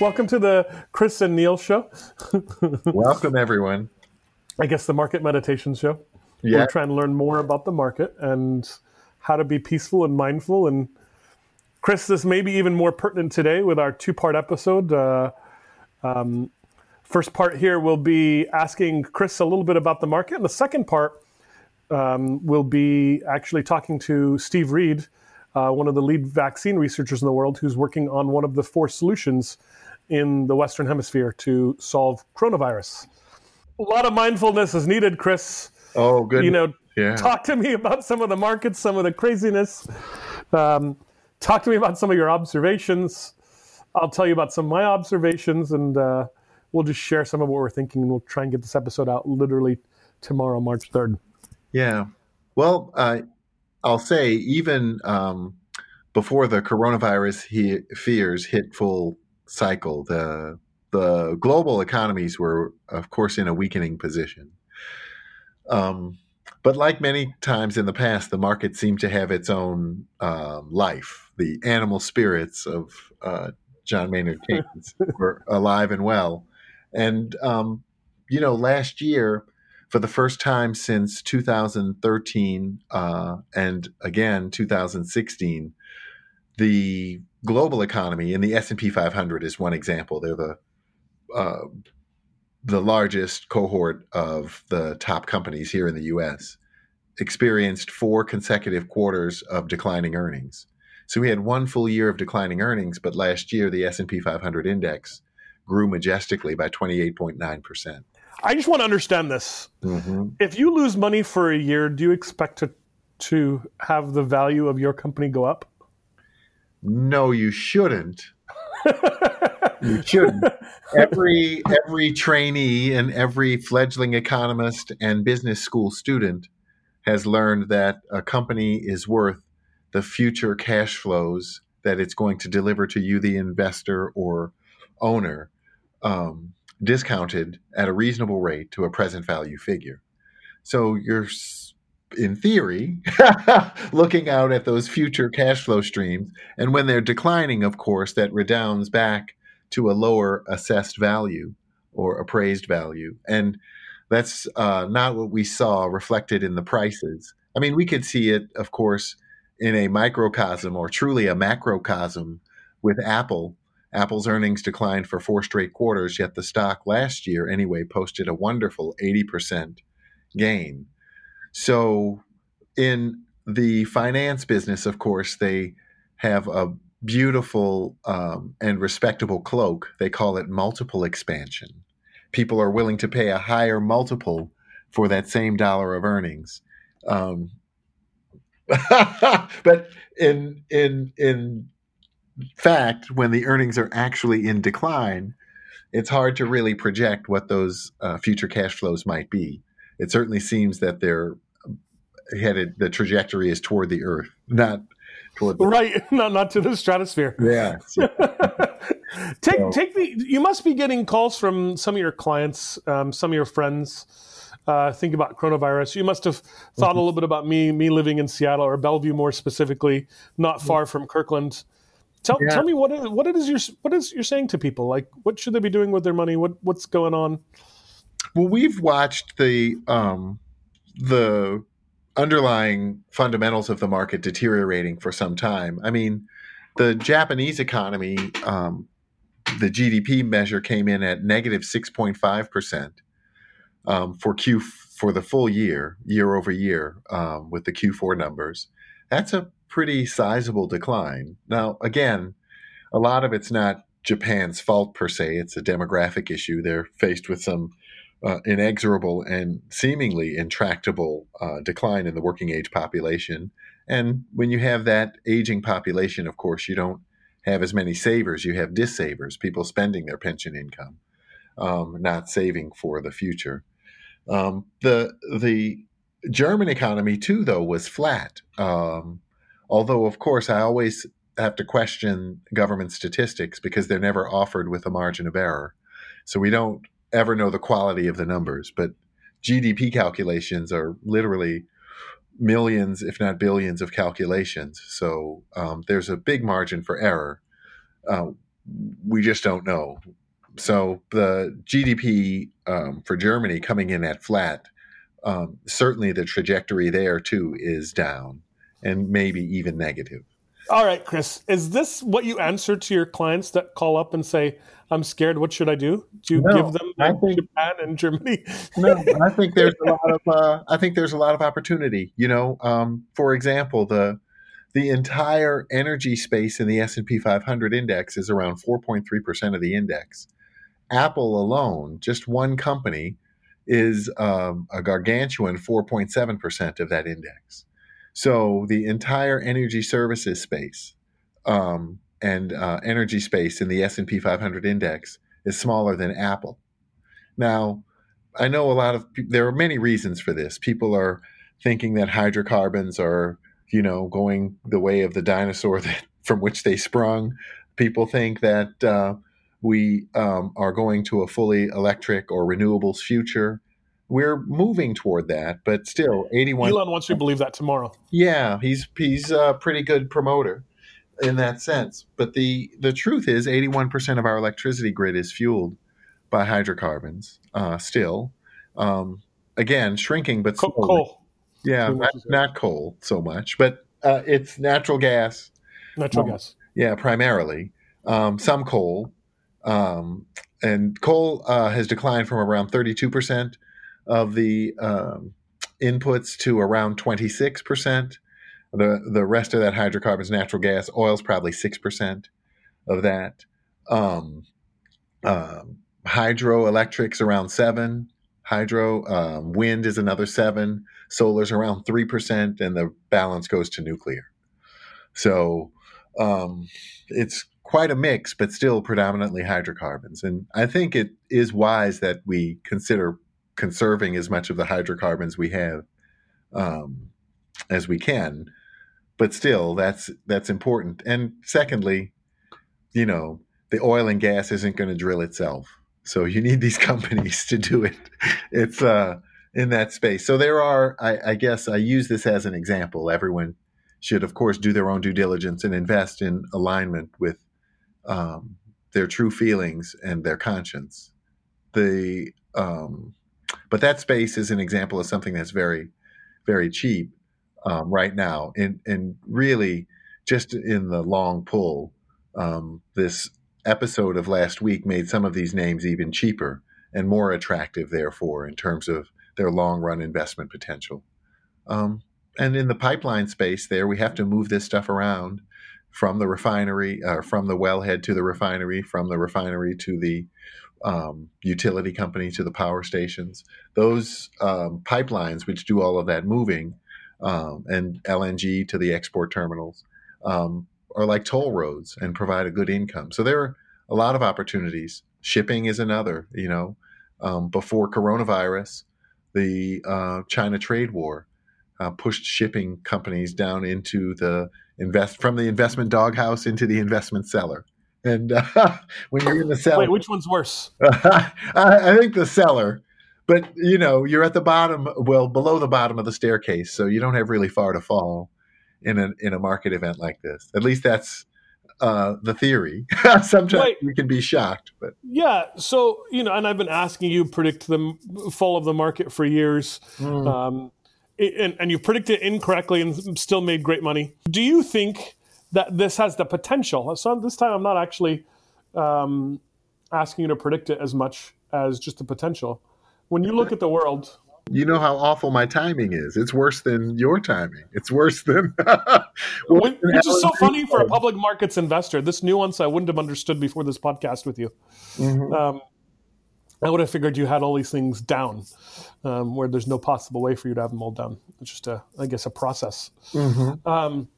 Welcome to the Chris and Neal show. Welcome, everyone. I guess the market meditation show. Yeah. We're trying to learn more about the market and how to be peaceful and mindful. And Chris, this may be even more pertinent today with our two part episode. Uh, um, first part here will be asking Chris a little bit about the market. And the second part um, will be actually talking to Steve Reed, uh, one of the lead vaccine researchers in the world, who's working on one of the four solutions in the Western Hemisphere to solve coronavirus. A lot of mindfulness is needed, Chris. Oh, good. You know, Yeah. talk to me about some of the markets, some of the craziness. Um, talk to me about some of your observations. I'll tell you about some of my observations, and uh, we'll just share some of what we're thinking, and we'll try and get this episode out literally tomorrow, March 3rd. Yeah. Well, uh, I'll say even um, before the coronavirus he- fears hit full cycle, the the global economies were, of course, in a weakening position. Um, but like many times in the past, the market seemed to have its own um, life. The animal spirits of uh, John Maynard Keynes were alive and well. And, um, you know, last year, for the first time since 2013 uh, and again 2016, the global economy and the S&P 500 is one example. They're the uh, the largest cohort of the top companies here in the U.S. experienced four consecutive quarters of declining earnings. So we had one full year of declining earnings, but last year the S&P 500 index grew majestically by 28.9 percent. I just want to understand this. Mm-hmm. If you lose money for a year, do you expect to to have the value of your company go up? No, you shouldn't. you shouldn't. Every every trainee and every fledgling economist and business school student has learned that a company is worth the future cash flows that it's going to deliver to you, the investor or owner, um, discounted at a reasonable rate to a present value figure. So you're, in theory, looking out at those future cash flow streams, and when they're declining, of course, that redounds back to a lower assessed value or appraised value. And that's uh, not what we saw reflected in the prices. I mean, we could see it, of course, in a microcosm or truly a macrocosm with Apple. Apple's earnings declined for four straight quarters, yet the stock last year, anyway, posted a wonderful 80% gain. So, in the finance business, of course, they have a beautiful um, and respectable cloak. They call it multiple expansion. People are willing to pay a higher multiple for that same dollar of earnings. Um, but in in in fact, when the earnings are actually in decline, it's hard to really project what those uh, future cash flows might be. It certainly seems that they're headed. The trajectory is toward the earth, not toward the Right, not not to the stratosphere. yeah. So- take So- take me. You must be getting calls from some of your clients, um, some of your friends. Uh, think about coronavirus. You must have thought Mm-hmm. a little bit about me, me living in Seattle or Bellevue, more specifically, not far from Kirkland. Tell. Yeah. tell me what is, what it is you're what is you're saying to people? Like, what should they be doing with their money? What what's going on? Well, we've watched the um, the underlying fundamentals of the market deteriorating for some time. I mean, the Japanese economy, um, the GDP measure came in at negative six point five percent um, for Q for the full year, year over year, um, with the Q4 numbers. That's a pretty sizable decline. Now, again, a lot of it's not Japan's fault per se. It's a demographic issue. They're faced with some uh, inexorable and seemingly intractable uh, decline in the working age population. And when you have that aging population, of course, you don't have as many savers. You have dissavers, people spending their pension income, um, not saving for the future. Um, the the German economy too, though, was flat. Um, although, of course, I always have to question government statistics because they're never offered with a margin of error. So we don't ever know the quality of the numbers. But GDP calculations are literally millions, if not billions, of calculations. So um, there's a big margin for error. Uh, we just don't know. So the GDP um, for Germany coming in at flat, um, certainly the trajectory there too is down and maybe even negative. All right, Chris, is this what you answer to your clients that call up and say, "I'm scared. What should I do?" Do you no, give them I think, Japan and Germany? no, I think there's a lot of uh, I think there's a lot of opportunity. You know, um, for example, the the entire energy space in the S&P 500 index is around 4.3% of the index. Apple alone, just one company, is um, a gargantuan 4.7% of that index. So the entire energy services space um, and uh, energy space in the S&P 500 index is smaller than Apple. Now, I know a lot of there are many reasons for this. People are thinking that hydrocarbons are, you know, going the way of the dinosaur that, from which they sprung. People think that uh, we um, are going to a fully electric or renewables future we're moving toward that, but still, 81. Elon wants you to believe that tomorrow. Yeah, he's he's a pretty good promoter in that sense. But the the truth is, 81% of our electricity grid is fueled by hydrocarbons. Uh, still, um, again, shrinking, but coal. coal. Yeah, not, not, coal so much, but uh, it's natural gas. Natural um, gas. Yeah, primarily. Um, some coal. Um, and coal uh, has declined from around 32% of the um, inputs to around 26%. The, the rest of that hydrocarbons, natural gas, oil is probably 6% of that. Um, um, hydroelectrics around 7 hydro um, wind is another 7 solar's around 3% and the balance goes to nuclear so um, it's quite a mix but still predominantly hydrocarbons and i think it is wise that we consider conserving as much of the hydrocarbons we have um, as we can. But still, that's that's important. And secondly, you know, the oil and gas isn't going to drill itself, so you need these companies to do it. It's uh, in that space. So there are, I, I guess, I use this as an example. Everyone should, of course, do their own due diligence and invest in alignment with um, their true feelings and their conscience. The um, but that space is an example of something that's very, very cheap um, right now. And, and really, just in the long pull, um, this episode of last week made some of these names even cheaper and more attractive, therefore, in terms of their long run investment potential. Um, and in the pipeline space, there, we have to move this stuff around from the refinery, uh, from the wellhead to the refinery, from the refinery to the um, utility company to the power stations. Those um, pipelines, which do all of that moving, um, and LNG to the export terminals, um, are like toll roads and provide a good income. So there are a lot of opportunities. Shipping is another. You know, um, before coronavirus, the uh, China trade war uh, pushed shipping companies down into the invest from the investment doghouse into the investment cellar and uh, when you're in the cellar, wait, which one's worse? I, I think the cellar, but you know, you're at the bottom, well, below the bottom of the staircase, so you don't have really far to fall in a in a market event like this. At least that's uh, the theory. Sometimes Wait, you can be shocked, but yeah. So you know, and I've been asking you predict the fall of the market for years, mm. um, and, and you predicted incorrectly and still made great money. Do you think that this has the potential. So this time, I'm not actually um, asking you to predict it as much as just the potential. When you look at the world, you know how awful my timing is. It's worse than your timing. It's worse than. worse which is so funny for a public markets investor. This nuance I wouldn't have understood before this podcast with you. Mm-hmm. Um, I would have figured you had all these things down, um, where there's no possible way for you to have them all down. It's just a, I guess, a process. Mm-hmm. Um,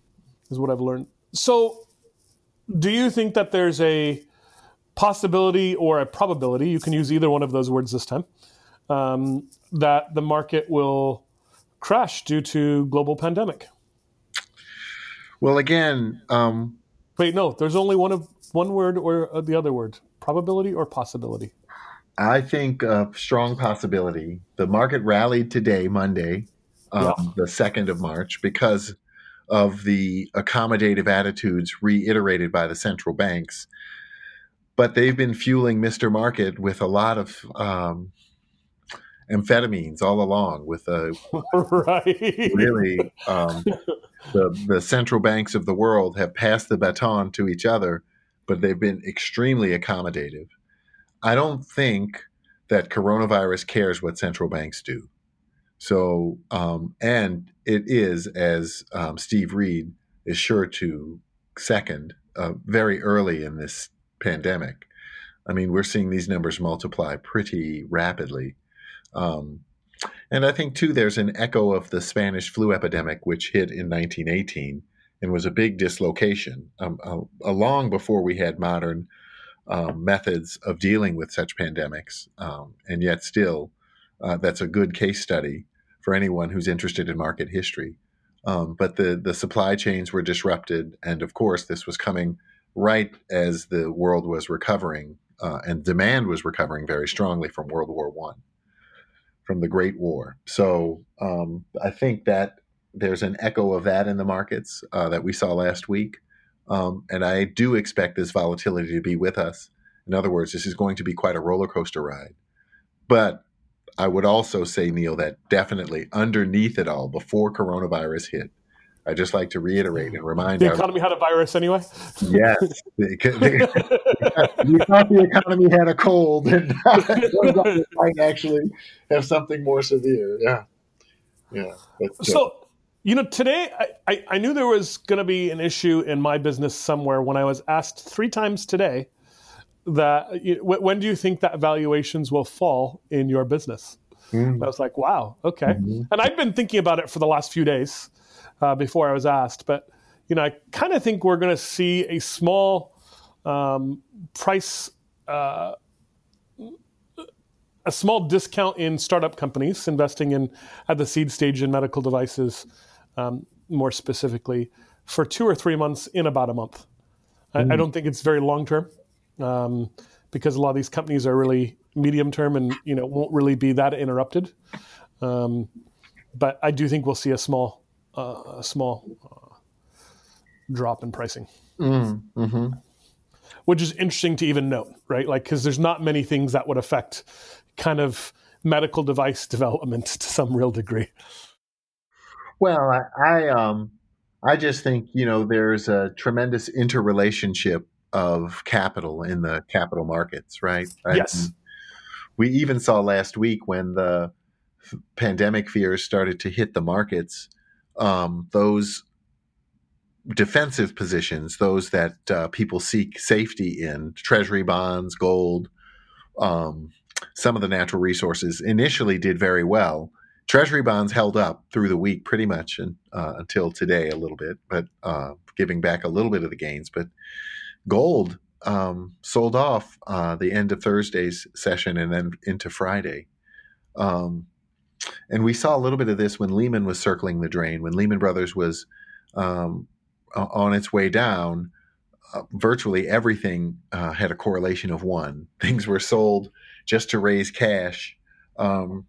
is what I've learned. So, do you think that there's a possibility or a probability, you can use either one of those words this time, um, that the market will crash due to global pandemic? Well, again, um, wait, no, there's only one of one word or uh, the other word, probability or possibility. I think a strong possibility. The market rallied today, Monday, um, yeah. the 2nd of March because of the accommodative attitudes reiterated by the central banks. But they've been fueling Mr. Market with a lot of um, amphetamines all along, with a right. really um, the the central banks of the world have passed the baton to each other, but they've been extremely accommodative. I don't think that coronavirus cares what central banks do. So, um, and it is, as um, Steve Reed is sure to second, uh, very early in this pandemic. I mean, we're seeing these numbers multiply pretty rapidly. Um, and I think, too, there's an echo of the Spanish flu epidemic, which hit in 1918 and was a big dislocation, um, uh, long before we had modern um, methods of dealing with such pandemics. Um, and yet, still, uh, that's a good case study for anyone who's interested in market history. Um, but the the supply chains were disrupted, and of course, this was coming right as the world was recovering, uh, and demand was recovering very strongly from World War One, from the Great War. So um, I think that there's an echo of that in the markets uh, that we saw last week, um, and I do expect this volatility to be with us. In other words, this is going to be quite a roller coaster ride. But I would also say, Neal, that definitely underneath it all, before coronavirus hit, I just like to reiterate and remind the economy had a virus anyway. Yes, we thought the economy had a cold, and it might actually have something more severe. Yeah, yeah. So, uh, you know, today I, I, I knew there was going to be an issue in my business somewhere when I was asked three times today that when do you think that valuations will fall in your business? Mm. I was like, wow, okay. Mm-hmm. And I've been thinking about it for the last few days uh, before I was asked, but you know, I kind of think we're going to see a small um, price, uh, a small discount in startup companies investing in at the seed stage in medical devices, um, more specifically, for two or three months in about a month. Mm. I, I, don't think it's very long term um, because a lot of these companies are really medium term and you know won't really be that interrupted. Um, but I do think we'll see a small uh, a small uh, drop in pricing. Mm, mm-hmm. Which is interesting to even note, right? Like, because there's not many things that would affect kind of medical device development to some real degree. Well, I, I um, I just think you know there's a tremendous interrelationship of capital in the capital markets, right? Yes. And we even saw last week when the pandemic fears started to hit the markets, um, those defensive positions, those that uh, people seek safety in, treasury bonds, gold, um, some of the natural resources, initially did very well. Treasury bonds held up through the week pretty much and, uh, until today a little bit, but uh, giving back a little bit of the gains. But gold um, sold off uh, the end of Thursday's session and then into Friday. Um, and we saw a little bit of this when Lehman was circling the drain, when Lehman Brothers was um, on its way down. Uh, virtually everything uh, had a correlation of one. Things were sold just to raise cash, um,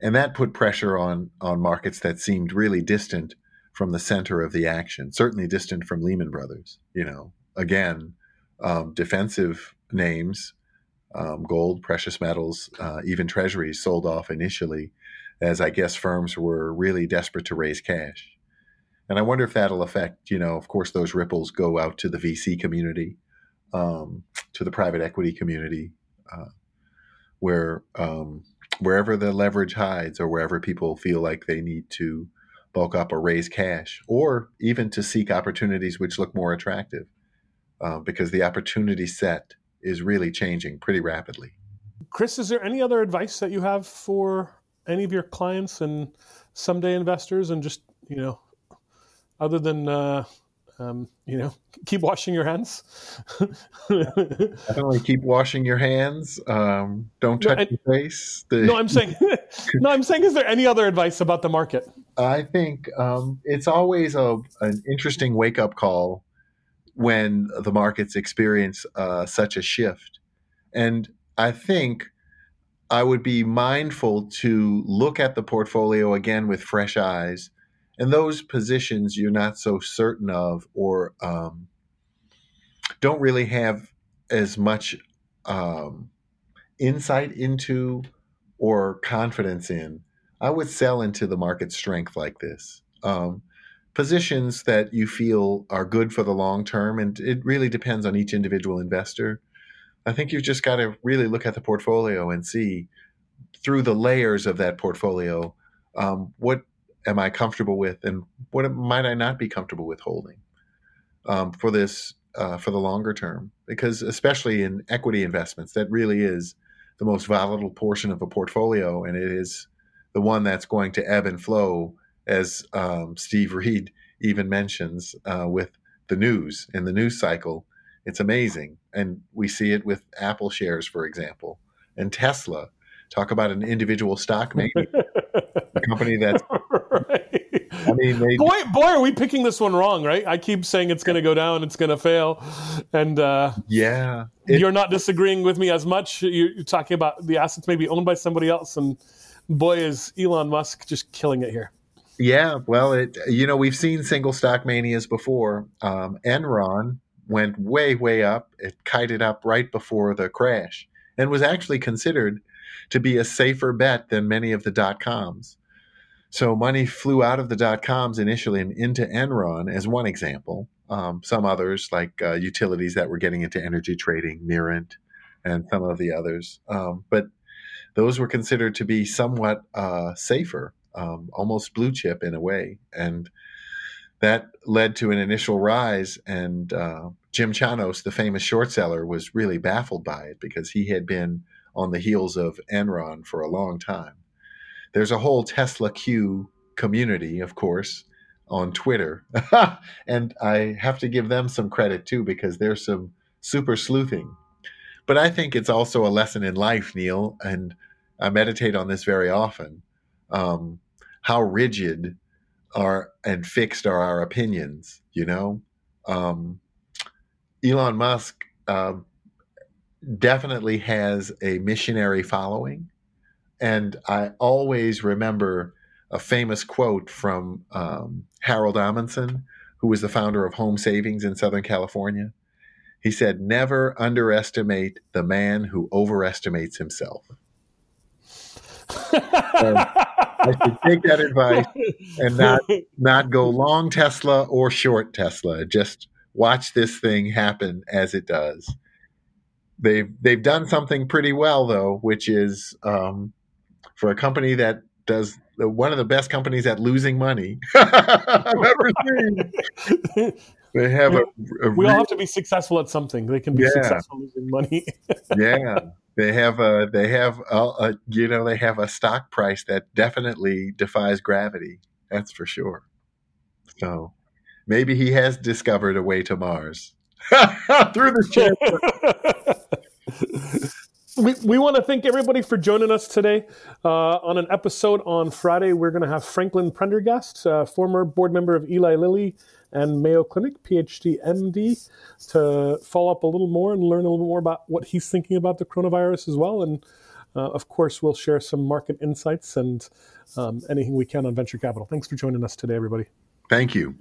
and that put pressure on on markets that seemed really distant from the center of the action. Certainly distant from Lehman Brothers. You know, again, um, defensive names, um, gold, precious metals, uh, even treasuries sold off initially as I guess firms were really desperate to raise cash. And I wonder if that'll affect, you know, of course, those ripples go out to the VC community, um, to the private equity community, uh, where um, wherever the leverage hides or wherever people feel like they need to bulk up or raise cash, or even to seek opportunities which look more attractive uh, because the opportunity set is really changing pretty rapidly. Chris, is there any other advice that you have for any of your clients and someday investors, and just you know, other than uh, um, you know, keep washing your hands. Definitely keep washing your hands. Um, don't touch no, I, your face. The, no, I'm saying, no, I'm saying, is there any other advice about the market? I think um, it's always a, an interesting wake up call when the markets experience uh, such a shift. And I think I would be mindful to look at the portfolio again with fresh eyes. And those positions you're not so certain of or um, don't really have as much um, insight into or confidence in, I would sell into the market strength like this. Um, positions that you feel are good for the long term, and it really depends on each individual investor. I think you've just got to really look at the portfolio and see through the layers of that portfolio um, what am I comfortable with and what might I not be comfortable with holding um, for this uh, for the longer term. Because especially in equity investments, that really is the most volatile portion of a portfolio, and it is the one that's going to ebb and flow, as um, Steve Reed even mentions uh, with the news in the news cycle. It's amazing, and we see it with Apple shares, for example, and Tesla. Talk about an individual stock, maybe a company that's. right. I mean, they, boy, boy, are we picking this one wrong, right? I keep saying it's going to go down, it's going to fail, and uh, yeah, it, you're not disagreeing with me as much. You're talking about the assets maybe owned by somebody else, and boy, is Elon Musk just killing it here. Yeah, well, it you know we've seen single stock manias before. Um, Enron went way way up. It kited up right before the crash, and was actually considered to be a safer bet than many of the dot coms. So money flew out of the dot coms initially and into Enron as one example. Um, some others, like uh, utilities that were getting into energy trading, Mirant, and some of the others. Um, but those were considered to be somewhat uh, safer, um, almost blue chip in a way. And that led to an initial rise. And uh, Jim Chanos, the famous short seller, was really baffled by it because he had been on the heels of Enron for a long time. There's a whole Tesla Q community, of course, on Twitter. and I have to give them some credit too because there's some super sleuthing. But I think it's also a lesson in life, Neal, and I meditate on this very often. Um, how rigid are and fixed are our opinions, you know? Um, Elon Musk uh, definitely has a missionary following. And I always remember a famous quote from um, Harold Ahmanson, who was the founder of Home Savings in Southern California. He said, Never underestimate the man who overestimates himself. I should take that advice and not not go long Tesla or short Tesla. Just watch this thing happen as it does. They've they've done something pretty well though, which is um, for a company that does one of the best companies at losing money I've ever seen. They have a, a we all have to be successful at something. They can be yeah. successful losing money. yeah, they have a they have a, a, you know they have a stock price that definitely defies gravity. That's for sure. So maybe he has discovered a way to Mars through the channel we, we want to thank everybody for joining us today uh, on an episode on Friday. We're going to have Franklin Prendergast, uh, former board member of Eli Lilly and Mayo Clinic, PhD, MD, to follow up a little more and learn a little more about what he's thinking about the coronavirus as well. And uh, of course, we'll share some market insights and um, anything we can on venture capital. Thanks for joining us today, everybody. Thank you.